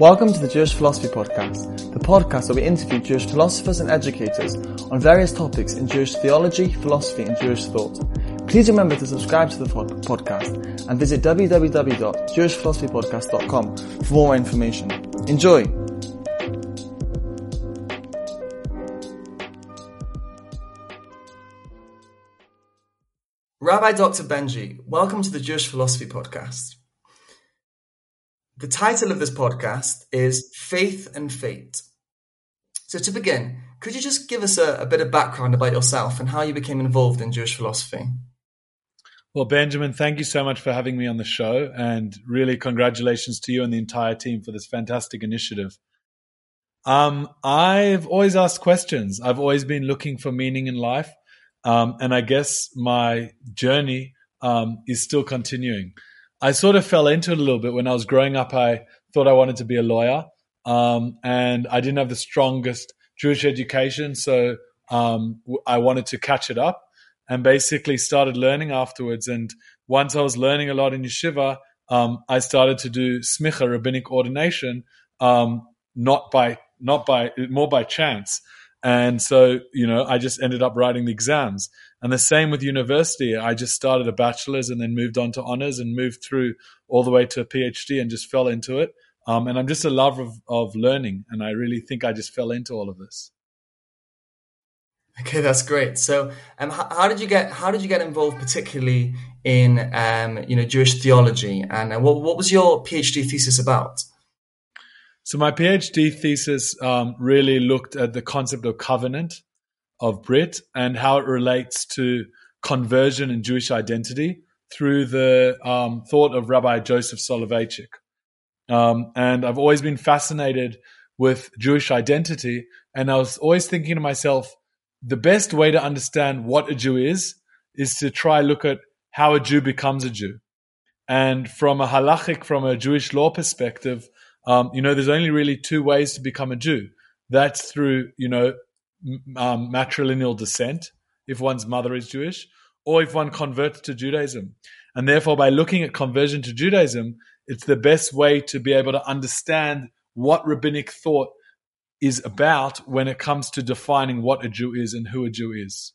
Welcome to the Jewish Philosophy Podcast, the podcast where we interview Jewish philosophers and educators on various topics in Jewish theology, philosophy, and Jewish thought. Please remember to subscribe to the podcast and visit www.jewishphilosophypodcast.com for more information. Enjoy! Rabbi Dr. Benji, welcome to the Jewish Philosophy Podcast. The title of this podcast is Faith and Fate. So, to begin, could you just give us a, a, bit of background about yourself and how you became involved in Jewish philosophy? Well, Benjamin, thank you so much for having me on the show, and really congratulations to you and the entire team for this fantastic initiative. Um, I've always asked questions. I've always been looking for meaning in life, um, and I guess my journey um, is still continuing. I sort of fell into it a little bit when I was growing up. I thought I wanted to be a lawyer, um, and I didn't have the strongest Jewish education, so um, I wanted to catch it up, and basically started learning afterwards. And once I was learning a lot in yeshiva, um, I started to do smicha rabbinic ordination, um, not by not by more by chance. And so, you know, I just ended up writing the exams. And the same with university. I just started a bachelor's and then moved on to honors and moved through all the way to a PhD and just fell into it. Um, and I'm just a lover of, of learning. And I really think I just fell into all of this. Okay, that's great. So, um, how, how, did you get how did you get involved, particularly in um, you know Jewish theology, and uh, what what was your PhD thesis about? So, my PhD thesis um, really looked at the concept of covenant of Brit and how it relates to conversion and Jewish identity through the um, thought of Rabbi Joseph Soloveitchik. Um, and I've always been fascinated with Jewish identity. And I was always thinking to myself, the best way to understand what a Jew is, is to try look at how a Jew becomes a Jew. And from a halachic, from a Jewish law perspective, um, you know, there's only really two ways to become a Jew. That's through, you know, um, matrilineal descent if one's mother is Jewish, or if one converts to Judaism. And therefore, by looking at conversion to Judaism, it's the best way to be able to understand what rabbinic thought is about when it comes to defining what a Jew is and who a Jew is.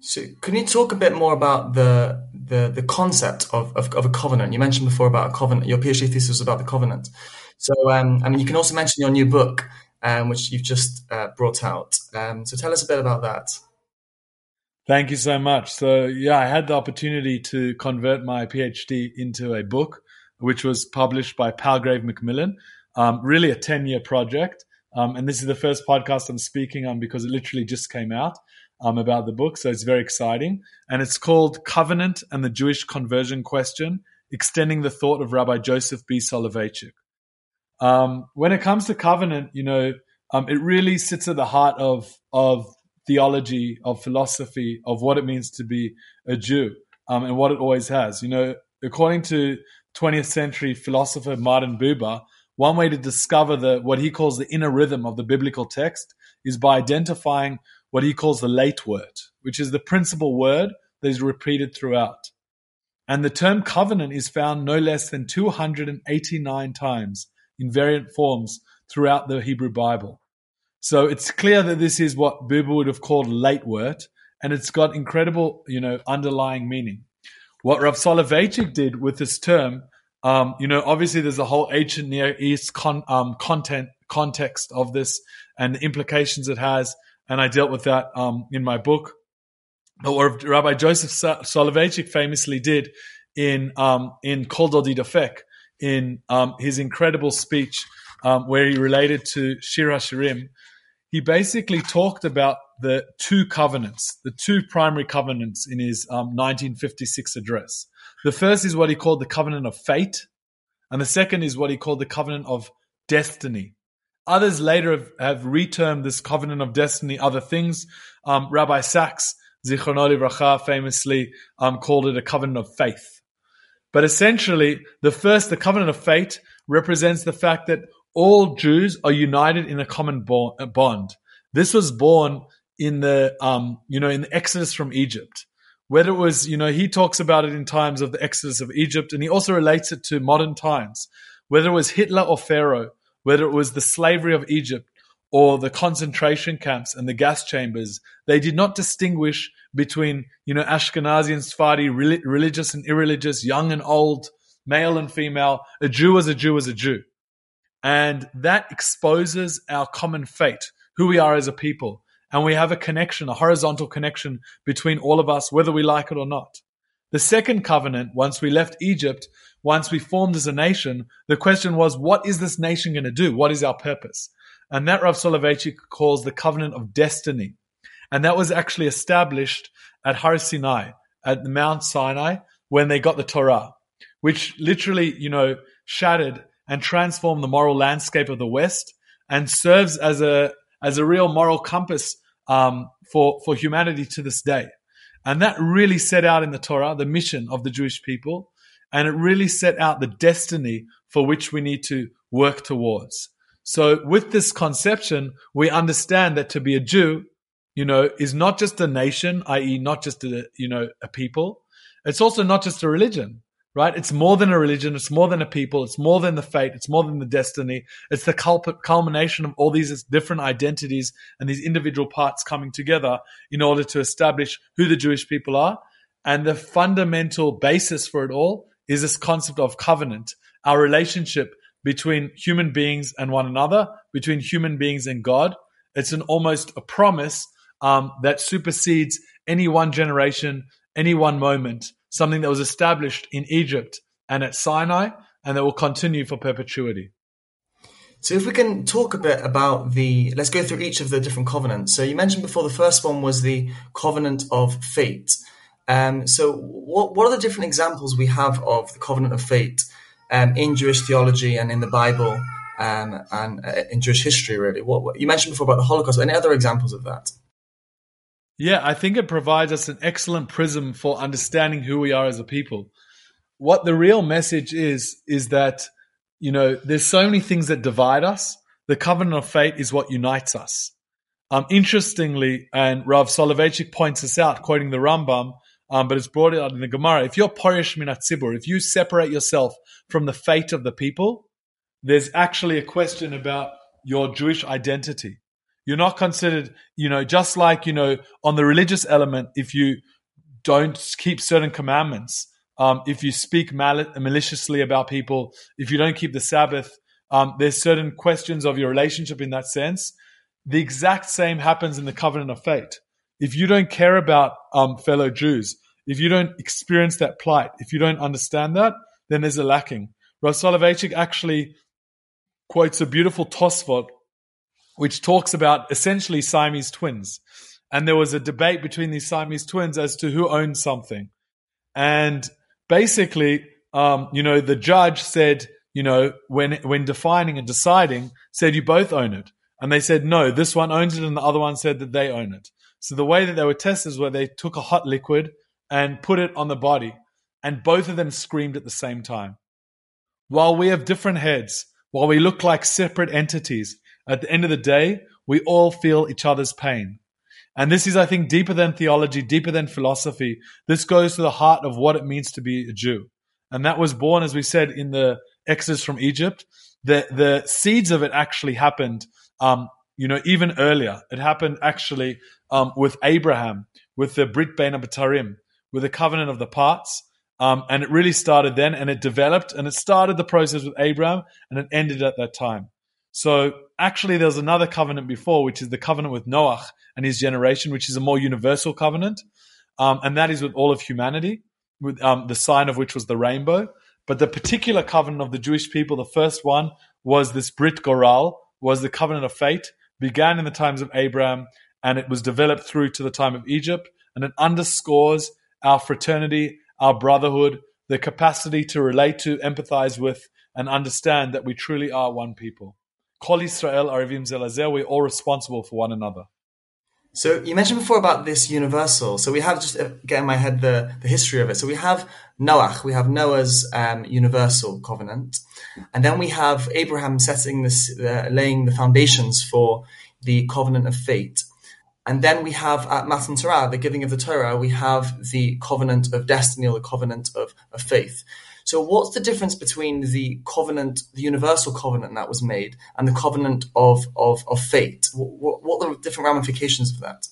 So, can you talk a bit more about the the, the concept of, of, of a covenant? You mentioned before about a covenant. Your PhD thesis was about the covenant. So, um, I mean, you can also mention your new book, um, which you've just uh, brought out. Um, so tell us a bit about that. Thank you so much. So, yeah, I had the opportunity to convert my PhD into a book, which was published by Palgrave Macmillan. Um, really a 10 year project. Um, and this is the first podcast I'm speaking on because it literally just came out um, about the book. So it's very exciting. And it's called Covenant and the Jewish Conversion Question Extending the Thought of Rabbi Joseph B. Soloveitchik. Um, when it comes to covenant, you know, um, it really sits at the heart of of theology, of philosophy, of what it means to be a Jew, um, and what it always has. You know, according to 20th century philosopher Martin Buber, one way to discover the what he calls the inner rhythm of the biblical text is by identifying what he calls the Leitwort, which is the principal word that is repeated throughout. And the term covenant is found no less than 289 times in variant forms throughout the Hebrew Bible. So it's clear that this is what Buber would have called Leitwort, and it's got incredible, you know, underlying meaning. What Rav Soloveitchik did with this term, um, you know, obviously there's a whole ancient Near East con, um, content context of this and the implications it has, and I dealt with that um, in my book. But what Rabbi Joseph Soloveitchik famously did in um, in Kol Dodi Dofek, in um, his incredible speech um, where he related to Shir HaShirim, he basically talked about the two covenants, the two primary covenants in his um, 1956 address. The first is what he called the covenant of fate, and the second is what he called the covenant of destiny. Others later have, have retermed this covenant of destiny other things. Um, Rabbi Sacks, Zichrono Livracha, famously um, called it a covenant of faith. But essentially, the first, the covenant of fate, represents the fact that all Jews are united in a common bond. This was born in the, um, you know, in the Exodus from Egypt. Whether it was, you know, he talks about it in times of the Exodus of Egypt, and he also relates it to modern times, whether it was Hitler or Pharaoh, whether it was the slavery of Egypt or the concentration camps and the gas chambers, they did not distinguish between, you know, Ashkenazi and Sephardi, religious and irreligious, young and old, male and female. A Jew as a Jew as a Jew. And that exposes our common fate, who we are as a people. And we have a connection, a horizontal connection between all of us, whether we like it or not. The second covenant, once we left Egypt, once we formed as a nation, the question was, what is this nation going to do? What is our purpose? And that Rav Soloveitchik calls the covenant of destiny. And that was actually established at Har Sinai, at the Mount Sinai, when they got the Torah, which literally, you know, shattered and transformed the moral landscape of the West and serves as a, as a real moral compass um, for, for humanity to this day. And that really set out in the Torah the mission of the Jewish people. And it really set out the destiny for which we need to work towards. So with this conception, we understand that to be a Jew, you know, is not just a nation, i.e. not just a, you know, a people. It's also not just a religion, right? It's more than a religion. It's more than a people. It's more than the fate. It's more than the destiny. It's the culmination of all these different identities and these individual parts coming together in order to establish who the Jewish people are. And the fundamental basis for it all is this concept of covenant, our relationship between human beings and one another, between human beings and God. It's an almost a promise um, that supersedes any one generation, any one moment, something that was established in Egypt and at Sinai, and that will continue for perpetuity. So, if we can talk a bit about the, let's go through each of the different covenants. So, you mentioned before the first one was the covenant of fate. Um, so, what, what are the different examples we have of the covenant of fate? Um, in Jewish theology and in the Bible um, and uh, in Jewish history, really. What, what, you mentioned before about the Holocaust. Any other examples of that? Yeah, I think it provides us an excellent prism for understanding who we are as a people. What the real message is is that you know there's so many things that divide us. The covenant of fate is what unites us. Um, interestingly, and Rav Soloveitchik points this out, quoting the Rambam, um, but it's brought out in the Gemara. If you're poresh min hatzibur, if you separate yourself from the fate of the people, there's actually a question about your Jewish identity. You're not considered, you know, just like, you know, on the religious element, if you don't keep certain commandments, um, if you speak mal- maliciously about people, if you don't keep the Sabbath, um, there's certain questions of your relationship in that sense. The exact same happens in the covenant of fate. If you don't care about um, fellow Jews, if you don't experience that plight, if you don't understand that, then there's a lacking. Rav Soloveitchik actually quotes a beautiful Tosfot, which talks about essentially Siamese twins. And there was a debate between these Siamese twins as to who owned something. And basically, um, you know, the judge said, you know, when when defining and deciding, said you both own it. And they said, no, this one owns it, and the other one said that they own it. So the way that they were tested is where they took a hot liquid and put it on the body, and both of them screamed at the same time. While we have different heads, while we look like separate entities, at the end of the day, we all feel each other's pain. And this is, I think, deeper than theology, deeper than philosophy. This goes to the heart of what it means to be a Jew. And that was born, as we said, in the Exodus from Egypt. The, the seeds of it actually happened, um, you know, even earlier. It happened actually um, with Abraham, with the Brit Bein HaBetarim, with the covenant of the parts. Um, and it really started then and it developed and it started the process with Abraham and it ended at that time. So actually, there's another covenant before, which is the covenant with Noah and his generation, which is a more universal covenant. Um, and that is with all of humanity, with um, the sign of which was the rainbow. But the particular covenant of the Jewish people, the first one was this Brit Goral, was the covenant of fate, began in the times of Abraham, and it was developed through to the time of Egypt. And it underscores our fraternity, our brotherhood, the capacity to relate to, empathize with, and understand that we truly are one people. Kol Israel Arevim Zelazeh, we're all responsible for one another. So you mentioned before about this universal. So we have just uh, get in my head the, the history of it. So we have Noah, we have Noah's um, universal covenant, and then we have Abraham setting this, uh, laying the foundations for the covenant of fate. And then we have at Matan Torah, the giving of the Torah, we have the covenant of destiny or the covenant of, of faith. So, what's the difference between the covenant, the universal covenant that was made, and the covenant of of, of fate? What, what are the different ramifications of that?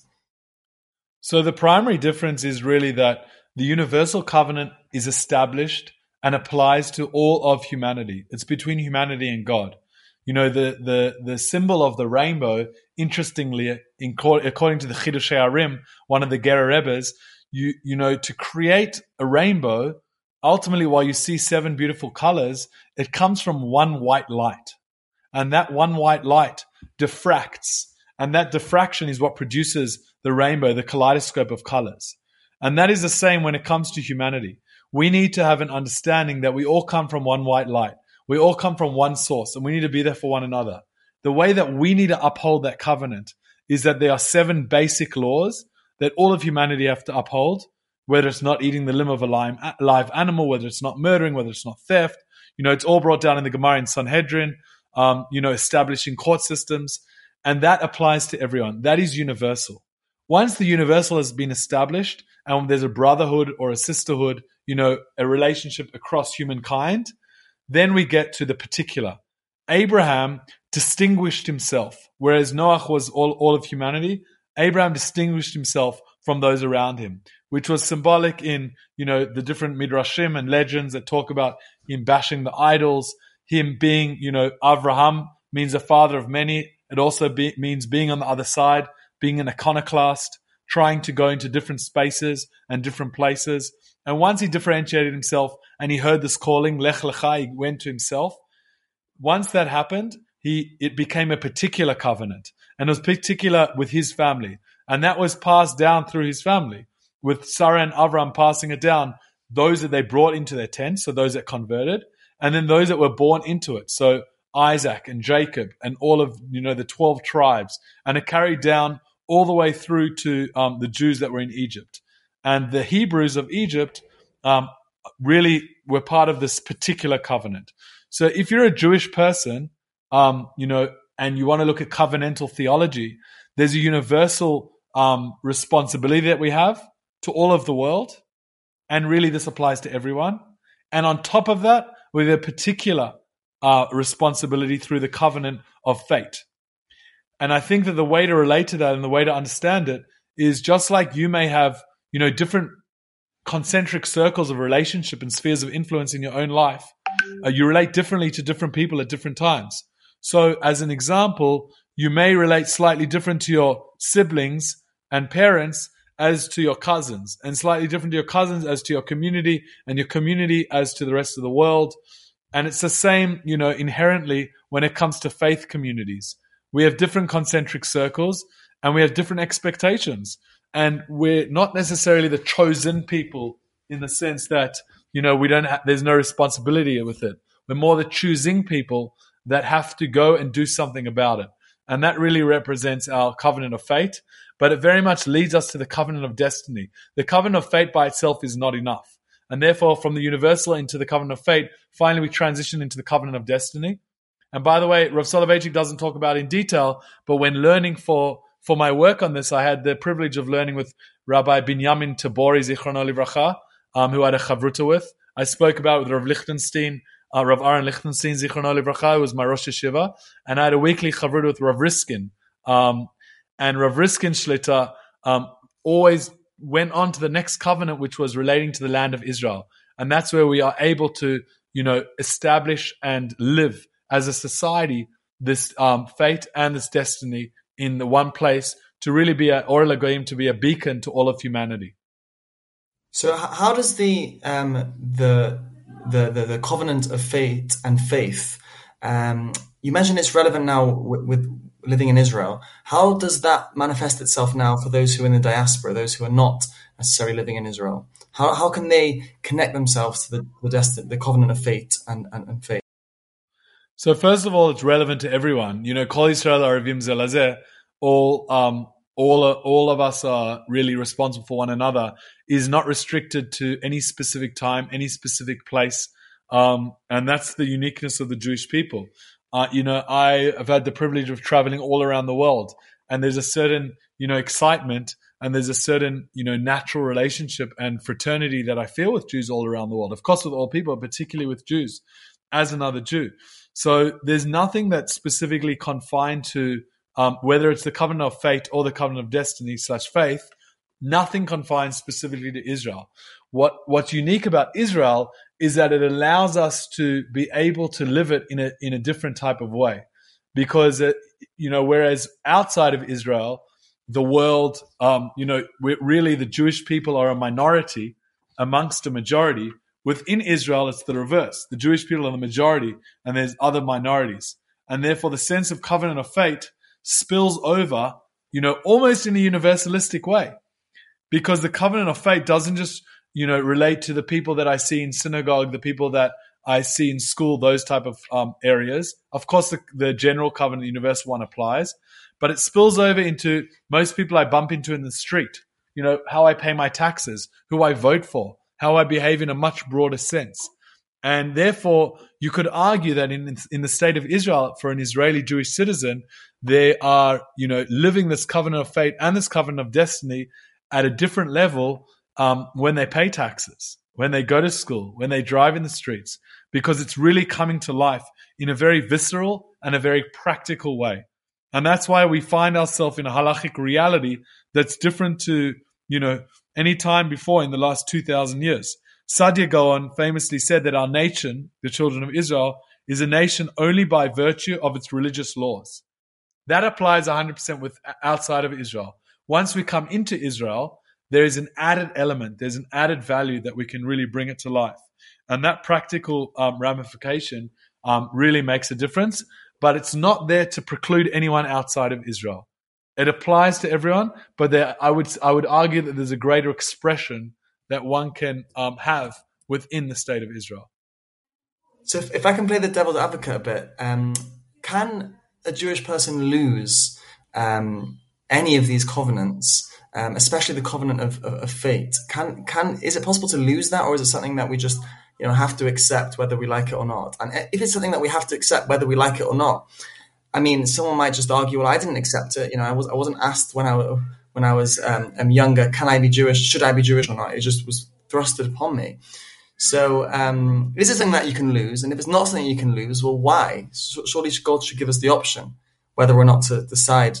So, the primary difference is really that the universal covenant is established and applies to all of humanity. It's between humanity and God. You know, the the the symbol of the rainbow. Interestingly, in, according to the Chidushei HaRim, one of the Gerer Rebbes, you you know to create a rainbow ultimately while you see seven beautiful colors it comes from one white light. And that one white light diffracts. And that diffraction is what produces the rainbow the kaleidoscope of colors. And that is the same when it comes to humanity. We need to have an understanding that we all come from one white light. We all come from one source and we need to be there for one another. The way that we need to uphold that covenant is that there are seven basic laws that all of humanity have to uphold, whether it's not eating the limb of a live animal, whether it's not murdering, whether it's not theft. You know, it's all brought down in the Gemara in Sanhedrin, um, you know, establishing court systems. And that applies to everyone. That is universal. Once the universal has been established and there's a brotherhood or a sisterhood, you know, a relationship across humankind, then we get to the particular. Abraham distinguished himself, whereas Noah was all, all of humanity. Abraham distinguished himself from those around him, which was symbolic in, you know, the different midrashim and legends that talk about him bashing the idols, him being, you know, Avraham means a father of many. It also be, means being on the other side, being an iconoclast, trying to go into different spaces and different places. And once he differentiated himself and he heard this calling, Lech Lecha, he went to himself. Once that happened, he it became a particular covenant and it was particular with his family and that was passed down through his family. With Sarah and Avram passing it down those that they brought into their tent so those that converted and then those that were born into it. So Isaac and Jacob and all of you know the 12 tribes. And it carried down all the way through to um, the Jews that were in Egypt. And the Hebrews of Egypt um, really were part of this particular covenant. So if you're a Jewish person um, you know, and you want to look at covenantal theology, there's a universal um, responsibility that we have to all of the world. And really, this applies to everyone. And on top of that, we have a particular uh, responsibility through the covenant of fate. And I think that the way to relate to that and the way to understand it is just like you may have, you know, different concentric circles of relationship and spheres of influence in your own life. Uh, you relate differently to different people at different times. So, as an example, you may relate slightly different to your siblings and parents as to your cousins, and slightly different to your cousins as to your community, and your community as to the rest of the world. And it's the same, you know, inherently when it comes to faith communities. We have different concentric circles and we have different expectations. And we're not necessarily the chosen people in the sense that, you know, we don't have, there's no responsibility with it. We're more the choosing people that have to go and do something about it. And that really represents our covenant of fate, but it very much leads us to the covenant of destiny. The covenant of fate by itself is not enough. And therefore, from the universal into the covenant of fate, finally we transition into the covenant of destiny. And by the way, Rav Soloveitchik doesn't talk about in detail, but when learning for, for my work on this, I had the privilege of learning with Rabbi Binyamin Tabory, Zichron Livracha, um, who I had a chavruta with. I spoke about with Rav Lichtenstein, uh, Rav Aaron Lichtenstein, Zichron Livracha, was my Rosh Yeshiva, and I had a weekly chavruta with Rav Riskin. Um, and Rav Riskin Shlita um, always went on to the next covenant, which was relating to the land of Israel. And that's where we are able to, you know, establish and live as a society this um, fate and this destiny in the one place to really be a Or Lagoim, to be a beacon to all of humanity. So, how does the um, the the, the, the covenant of fate and faith. Um, you mentioned it's relevant now with, with, living in Israel. How does that manifest itself now for those who are in the diaspora, those who are not necessarily living in Israel? How, how can they connect themselves to the, the, destiny, the covenant of fate and, and, and faith? So first of all, it's relevant to everyone. You know, Kol Yisrael Arevim Zelazeh, all um, all all of us are really responsible for one another is not restricted to any specific time, any specific place, um, and that's the uniqueness of the Jewish people. Uh, you know, I have had the privilege of traveling all around the world, and there's a certain you know excitement and there's a certain you know natural relationship and fraternity that I feel with Jews all around the world. Of course, with all people, particularly with Jews, as another Jew. So there's nothing that's specifically confined to um, whether it's the covenant of fate or the covenant of destiny slash faith. Nothing confined specifically to Israel. What what's unique about Israel is that it allows us to be able to live it in a in a different type of way, because it, you know whereas outside of Israel, the world, um, you know, really the Jewish people are a minority amongst a majority. Within Israel, it's the reverse. The Jewish people are the majority, and there's other minorities, and therefore the sense of covenant of fate spills over, you know, almost in a universalistic way, because the covenant of fate doesn't just you know relate to the people that I see in synagogue, the people that I see in school, those type of um, areas. Of course, the, the general covenant, the universal one applies, but it spills over into most people I bump into in the street. You know, how I pay my taxes, who I vote for, how I behave in a much broader sense. And therefore, you could argue that in, in the state of Israel, for an Israeli Jewish citizen, they are, you know, living this covenant of fate and this covenant of destiny at a different level um, when they pay taxes, when they go to school, when they drive in the streets, because it's really coming to life in a very visceral and a very practical way. And that's why we find ourselves in a halachic reality that's different to, you know, any time before in the last 2,000 years. Saadia Gaon famously said that our nation, the children of Israel, is a nation only by virtue of its religious laws. That applies 100% with outside of Israel. Once we come into Israel, there is an added element, there's an added value that we can really bring it to life. And that practical um, ramification um, really makes a difference but it's not there to preclude anyone outside of Israel. It applies to everyone, but there, I would I would argue that there's a greater expression that one can um, have within the state of Israel. So, if, if I can play the devil's advocate a bit, um, can a Jewish person lose um, any of these covenants, um, especially the covenant of, of, of, fate? Can can is it possible to lose that, or is it something that we just you know have to accept whether we like it or not. And if it's something that we have to accept whether we like it or not, I mean, someone might just argue, well, I didn't accept it. You know, I was I wasn't asked when I when I was um, younger, can I be Jewish? Should I be Jewish or not? It just was thrusted upon me. So, um, is it something that you can lose? And if it's not something you can lose, well, why? Surely God should give us the option whether or not to decide.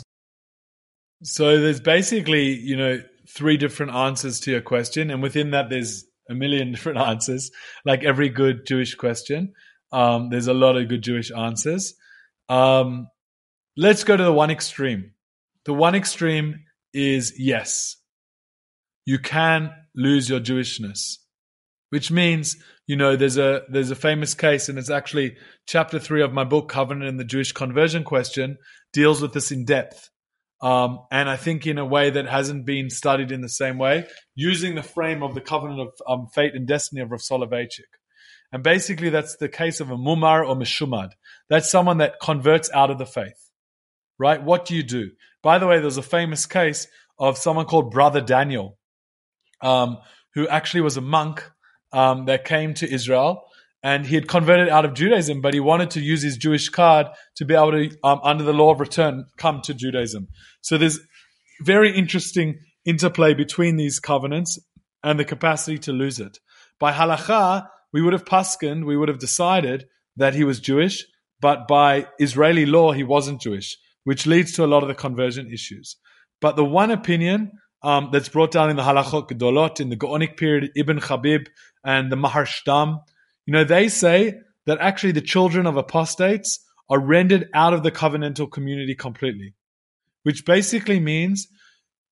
So, there's basically, you know, three different answers to your question, and within that, there's a million different answers, like every good Jewish question. Um, there's a lot of good Jewish answers. Um, let's go to the one extreme. The one extreme is yes, you can lose your Jewishness, which means you know there's a there's a famous case, and it's actually chapter three of my book, Covenant and the Jewish Conversion Question, deals with this in depth. Um, and I think in a way that hasn't been studied in the same way, using the frame of the covenant of um, fate and destiny of Rav Soloveitchik. And basically, that's the case of a mumar or mishumad. That's someone that converts out of the faith, right? What do you do? By the way, there's a famous case of someone called Brother Daniel, um, who actually was a monk um, that came to Israel and he had converted out of Judaism, but he wanted to use his Jewish card to be able to, um, under the law of return, come to Judaism. So there's very interesting interplay between these covenants and the capacity to lose it. By halacha, we would have paskened, we would have decided that he was Jewish, but by Israeli law, he wasn't Jewish, which leads to a lot of the conversion issues. But the one opinion um, that's brought down in the halachot gedolot in the Gaonic period, Ibn Habib and the Maharshtam, you know, they say that actually the children of apostates are rendered out of the covenantal community completely, which basically means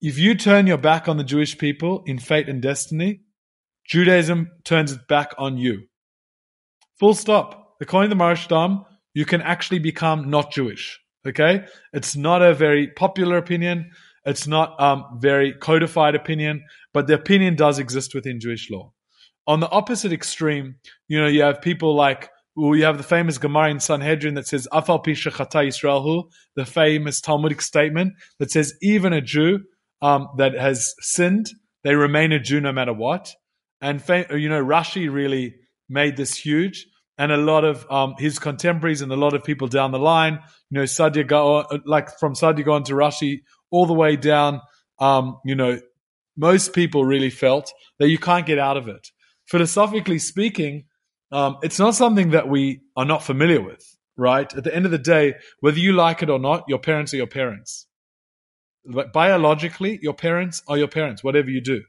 if you turn your back on the Jewish people in fate and destiny, Judaism turns its back on you. Full stop. According to the Maharshtam, you can actually become not Jewish. Okay? It's not a very popular opinion. It's not um, very codified opinion, but the opinion does exist within Jewish law. On the opposite extreme, you know, you have people like well, you have the famous Gemara in Sanhedrin that says "Af al pi shechata Yisrael hu," the famous Talmudic statement that says even a Jew um, that has sinned, they remain a Jew no matter what. And you know, Rashi really made this huge, and a lot of um, his contemporaries and a lot of people down the line, you know, Saadia Gaon, like from Saadia Gaon to Rashi, all the way down um, you know, most people really felt that you can't get out of it. Philosophically speaking, um, it's not something that we are not familiar with, right? At the end of the day, whether you like it or not, your parents are your parents. But biologically, your parents are your parents, whatever you do.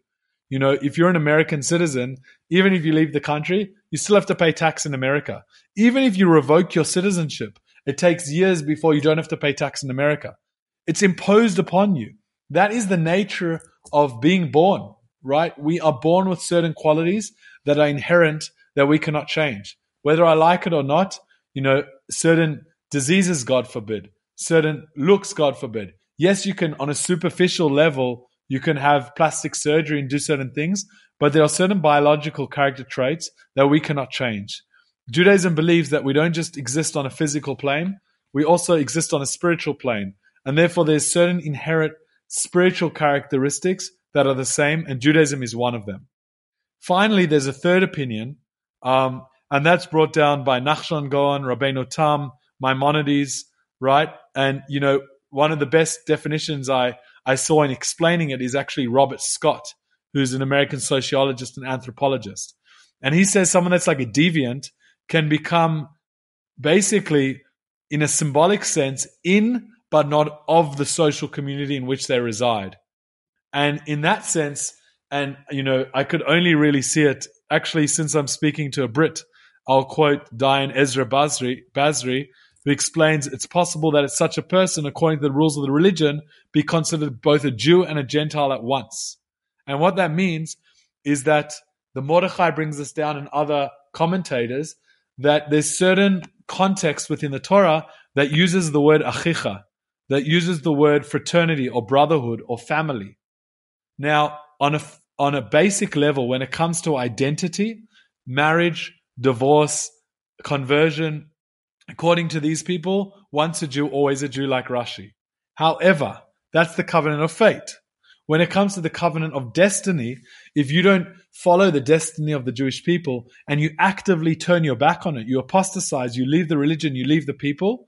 You know, if you're an American citizen, even if you leave the country, you still have to pay tax in America. Even if you revoke your citizenship, it takes years before you don't have to pay tax in America. It's imposed upon you. That is the nature of being born, right? We are born with certain qualities that are inherent that we cannot change. Whether I like it or not, you know, certain diseases, God forbid, certain looks, God forbid. Yes, you can, on a superficial level, you can have plastic surgery and do certain things, but there are certain biological character traits that we cannot change. Judaism believes that we don't just exist on a physical plane, we also exist on a spiritual plane. And therefore, there's certain inherent spiritual characteristics that are the same, and Judaism is one of them. Finally, there's a third opinion, um, and that's brought down by Nachshon Gaon, Rabbeinu Tam, Maimonides, right? And, you know, one of the best definitions I, I saw in explaining it is actually Robert Scott, who's an American sociologist and anthropologist. And he says someone that's like a deviant can become basically, in a symbolic sense, in but not of the social community in which they reside. And in that sense, and you know, I could only really see it actually since I'm speaking to a Brit. I'll quote Dayan Ezra Basri, Basri, who explains it's possible that it's such a person, according to the rules of the religion, be considered both a Jew and a Gentile at once. And what that means is that the Mordechai brings us down and other commentators that there's certain context within the Torah that uses the word achicha, that uses the word fraternity or brotherhood or family. Now, on a, on a basic level, when it comes to identity, marriage, divorce, conversion, according to these people, once a Jew, always a Jew, like Rashi. However, that's the covenant of fate. When it comes to the covenant of destiny, if you don't follow the destiny of the Jewish people and you actively turn your back on it, you apostatize, you leave the religion, you leave the people,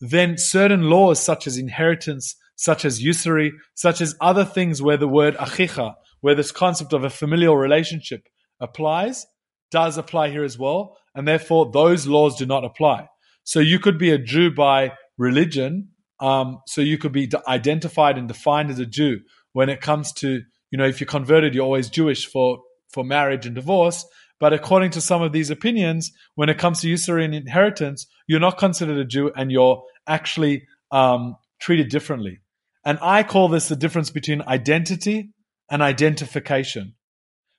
then certain laws such as inheritance, such as usury, such as other things where the word achicha, where this concept of a familial relationship applies, does apply here as well. And therefore, those laws do not apply. So you could be a Jew by religion. Um, so you could be identified and defined as a Jew when it comes to, you know, if you're converted, you're always Jewish for, for marriage and divorce. But according to some of these opinions, when it comes to usury and inheritance, you're not considered a Jew and you're actually um, treated differently. And I call this the difference between identity and identification.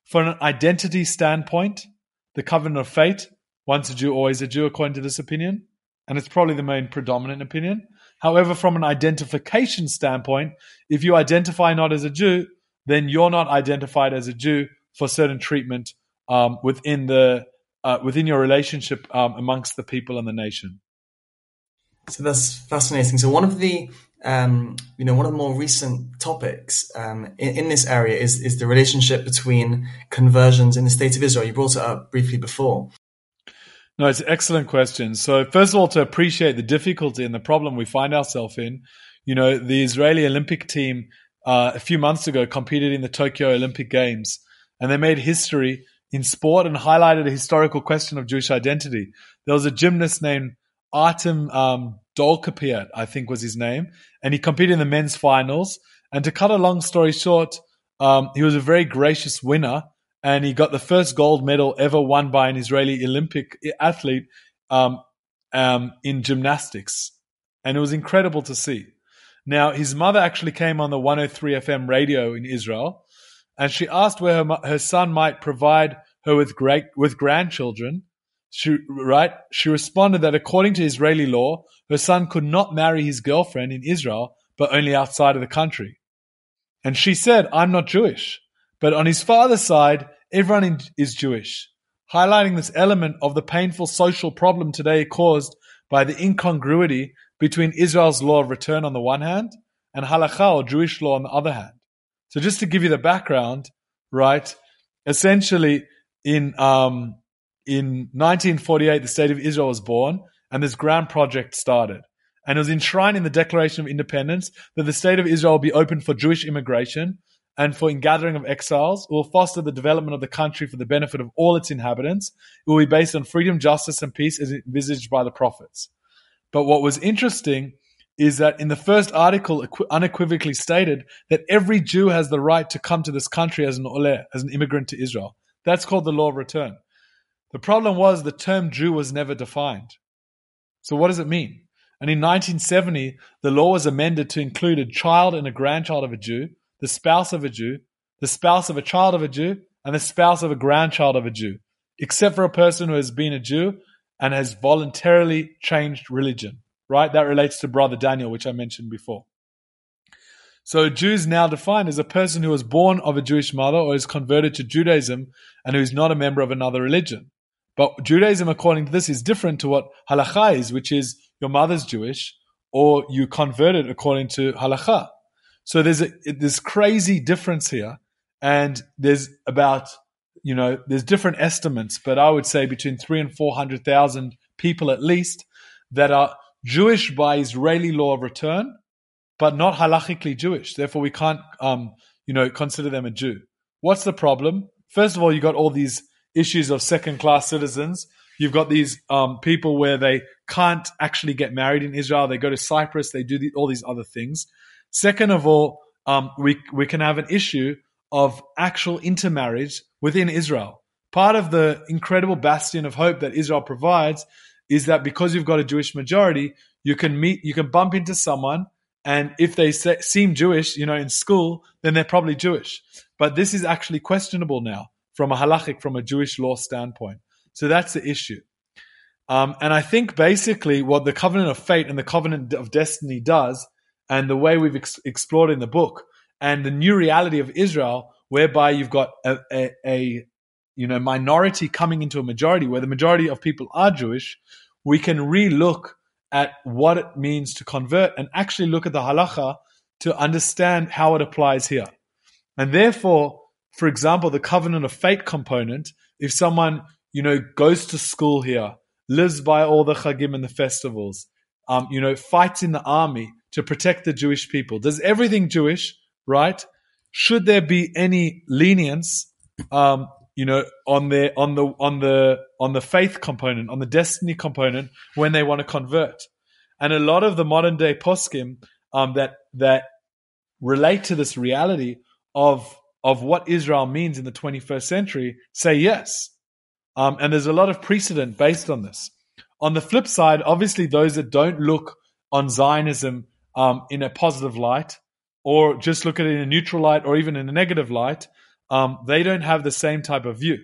From an identity standpoint, the covenant of fate, once a Jew, always a Jew, according to this opinion, and it's probably the main predominant opinion. However, from an identification standpoint, if you identify not as a Jew, then you're not identified as a Jew for certain treatment um, within the uh, within your relationship um, amongst the people and the nation. So that's fascinating. So one of the um, you know one of the more recent topics um, in, in, this area is is the relationship between conversions in the state of Israel. You brought it up briefly before. No, it's an excellent question. So first of all, to appreciate the difficulty and the problem we find ourselves in, you know, the Israeli Olympic team uh, a few months ago competed in the Tokyo Olympic Games, and they made history in sport and highlighted a historical question of Jewish identity. There was a gymnast named Artem um, Dolgopyat, I think was his name, and he competed in the men's finals. And to cut a long story short, um, he was a very gracious winner, and he got the first gold medal ever won by an Israeli Olympic athlete um, um, in gymnastics, and it was incredible to see. Now, his mother actually came on the 103 FM radio in Israel, and she asked where her, her son might provide her with great with grandchildren. She right she responded that according to Israeli law, her son could not marry his girlfriend in Israel, but only outside of the country. And she said, "I'm not Jewish, but on his father's side, everyone is Jewish." Highlighting this element of the painful social problem today caused by the incongruity between Israel's law of return on the one hand and halakha or Jewish law on the other hand. So just to give you the background, right? Essentially, in um, in 1948, the state of Israel was born, and this grand project started. and it was enshrined in the Declaration of Independence that the state of Israel will be open for Jewish immigration and for ingathering of exiles. It will foster the development of the country for the benefit of all its inhabitants. It will be based on freedom, justice, and peace as envisaged by the prophets. But what was interesting is that in the first article unequivocally stated that every Jew has the right to come to this country as an oleh, as an immigrant to Israel. That's called the law of return. The problem was the term Jew was never defined. So what does it mean? And in 1970, the law was amended to include a child and a grandchild of a Jew, the spouse of a Jew, the spouse of a child of a Jew, and the spouse of a grandchild of a Jew, except for a person who has been a Jew and has voluntarily changed religion, right? That relates to brother Daniel, which I mentioned before. So a Jew is now defined as a person who was born of a Jewish mother or is converted to Judaism and who is not a member of another religion. But Judaism, according to this, is different to what halacha is, which is your mother's Jewish or you converted according to halacha. So there's a, this crazy difference here. And there's about, you know, there's different estimates, but I would say between three and 400,000 people at least that are Jewish by Israeli law of return, but not halachically Jewish. Therefore, we can't, um, you know, consider them a Jew. What's the problem? First of all, you got all these issues of second class citizens. You've got these um, people where they can't actually get married in Israel. They go to Cyprus. They do the, all these other things. Second of all, um, we we can have an issue of actual intermarriage within Israel. Part of the incredible bastion of hope that Israel provides is that because you've got a Jewish majority, you can meet, you can bump into someone, and if they se- seem Jewish, you know, in school, then they're probably Jewish. But this is actually questionable now from a halachic, from a Jewish law standpoint. So that's the issue. Um, and I think basically what the covenant of fate and the covenant of destiny does, and the way we've ex- explored in the book, and the new reality of Israel, whereby you've got a, a, a you know minority coming into a majority, where the majority of people are Jewish, we can relook at what it means to convert and actually look at the halacha to understand how it applies here. And therefore, for example, the covenant of fate component, if someone, you know, goes to school here, lives by all the chagim and the festivals, um, you know, fights in the army to protect the Jewish people, does everything Jewish, right? Should there be any lenience, um, you know, on the on the on the on the faith component, on the destiny component, when they want to convert? And a lot of the modern day poskim um, that that relate to this reality of of what Israel means in the 21st century say yes. Um, and there's a lot of precedent based on this. On the flip side, obviously, those that don't look on Zionism um, in a positive light, or just look at it in a neutral light, or even in a negative light, um, they don't have the same type of view.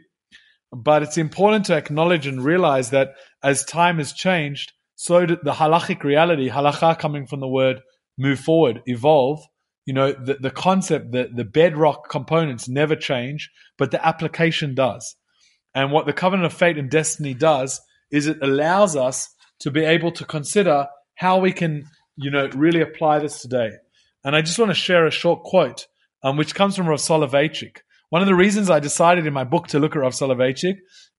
But it's important to acknowledge and realize that as time has changed, so did the halachic reality, halacha coming from the word move forward, evolve, you know, the, the concept, the, the bedrock components never change, but the application does. And what the covenant of fate and destiny does is it allows us to be able to consider how we can, you know, really apply this today. And I just want to share a short quote, um, which comes from Rav Soloveitchik. One of the reasons I decided in my book to look at Rav Soloveitchik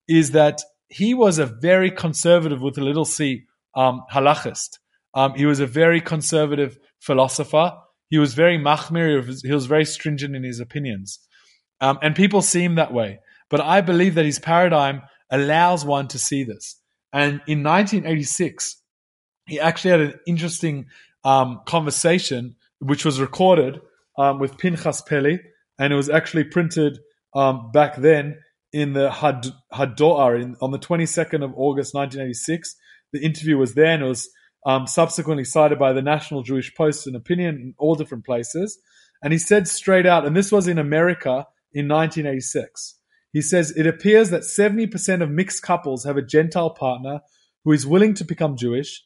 is that he was a very conservative with a little c um, halachist. Um, he was a very conservative philosopher he was very machmir, he was very stringent in his opinions. Um, and people see him that way. But I believe that his paradigm allows one to see this. And in 1986, he actually had an interesting um, conversation, which was recorded um, with Pinchas Peli, and it was actually printed um, back then in the Had- on the 22nd of August 1986. The interview was there, and it was um, subsequently cited by the National Jewish Post and Opinion in all different places. And he said straight out, and this was in America in 1986. He says, It appears that 70% of mixed couples have a Gentile partner who is willing to become Jewish,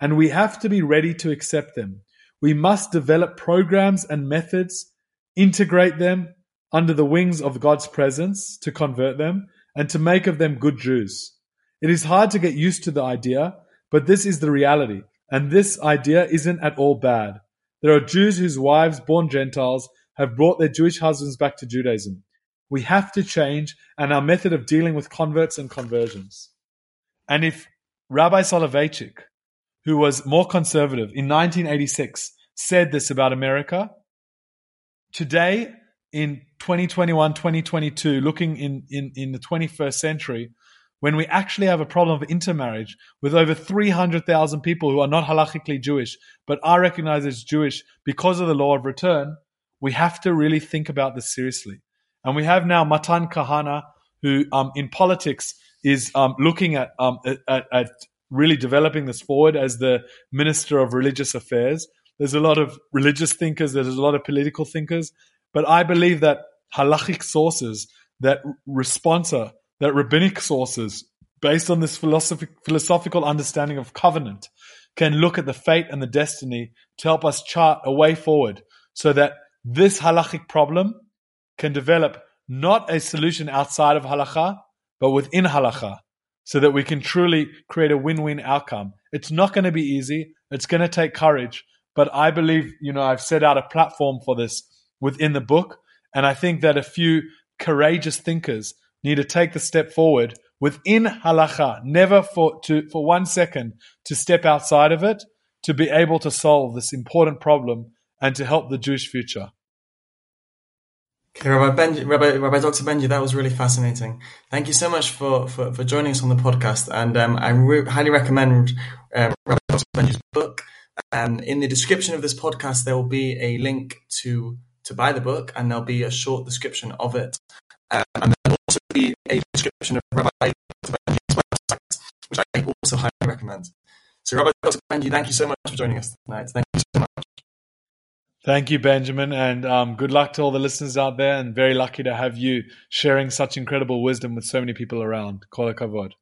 and we have to be ready to accept them. We must develop programs and methods, integrate them under the wings of God's presence to convert them, and to make of them good Jews. It is hard to get used to the idea but this is the reality, and this idea isn't at all bad. There are Jews whose wives, born Gentiles, have brought their Jewish husbands back to Judaism. We have to change and our method of dealing with converts and conversions. And if Rabbi Soloveitchik who was more conservative in 1986, said this about America. Today, in 2021, 2022, looking in, in, in the 21st century, when we actually have a problem of intermarriage with over 300,000 people who are not halachically Jewish, but are recognized as Jewish because of the law of return, we have to really think about this seriously. And we have now Matan Kahana, who um, in politics is um, looking at, um, at, at really developing this forward as the Minister of Religious Affairs. There's a lot of religious thinkers, there's a lot of political thinkers, but I believe that halachic sources, that responsa, that rabbinic sources, based on this philosophic, philosophical understanding of covenant, can look at the fate and the destiny to help us chart a way forward so that this halachic problem can develop not a solution outside of halacha, but within halacha so that we can truly create a win-win outcome. It's not going to be easy. It's going to take courage, but I believe, you know, I've set out a platform for this within the book. And I think that a few courageous thinkers need to take the step forward within halacha, never for, to, for one second to step outside of it, to be able to solve this important problem and to help the Jewish future. Okay, Rabbi, Benji, Rabbi, Rabbi Dr. Benji, that was really fascinating. Thank you so much for, for, for joining us on the podcast. And um, I re- highly recommend um, Rabbi Dr. Benji's book. And in the description of this podcast, there will be a link to, to buy the book, and there'll be a short description of it. Um, and be a description of Rabbi Dr. Benji's website, which I also highly recommend. So, Rabbi Dr. Benji, thank you so much for joining us tonight. Thank you so much. Thank you, Benjamin, and um, good luck to all the listeners out there. And very lucky to have you sharing such incredible wisdom with so many people around. Kol hakavod.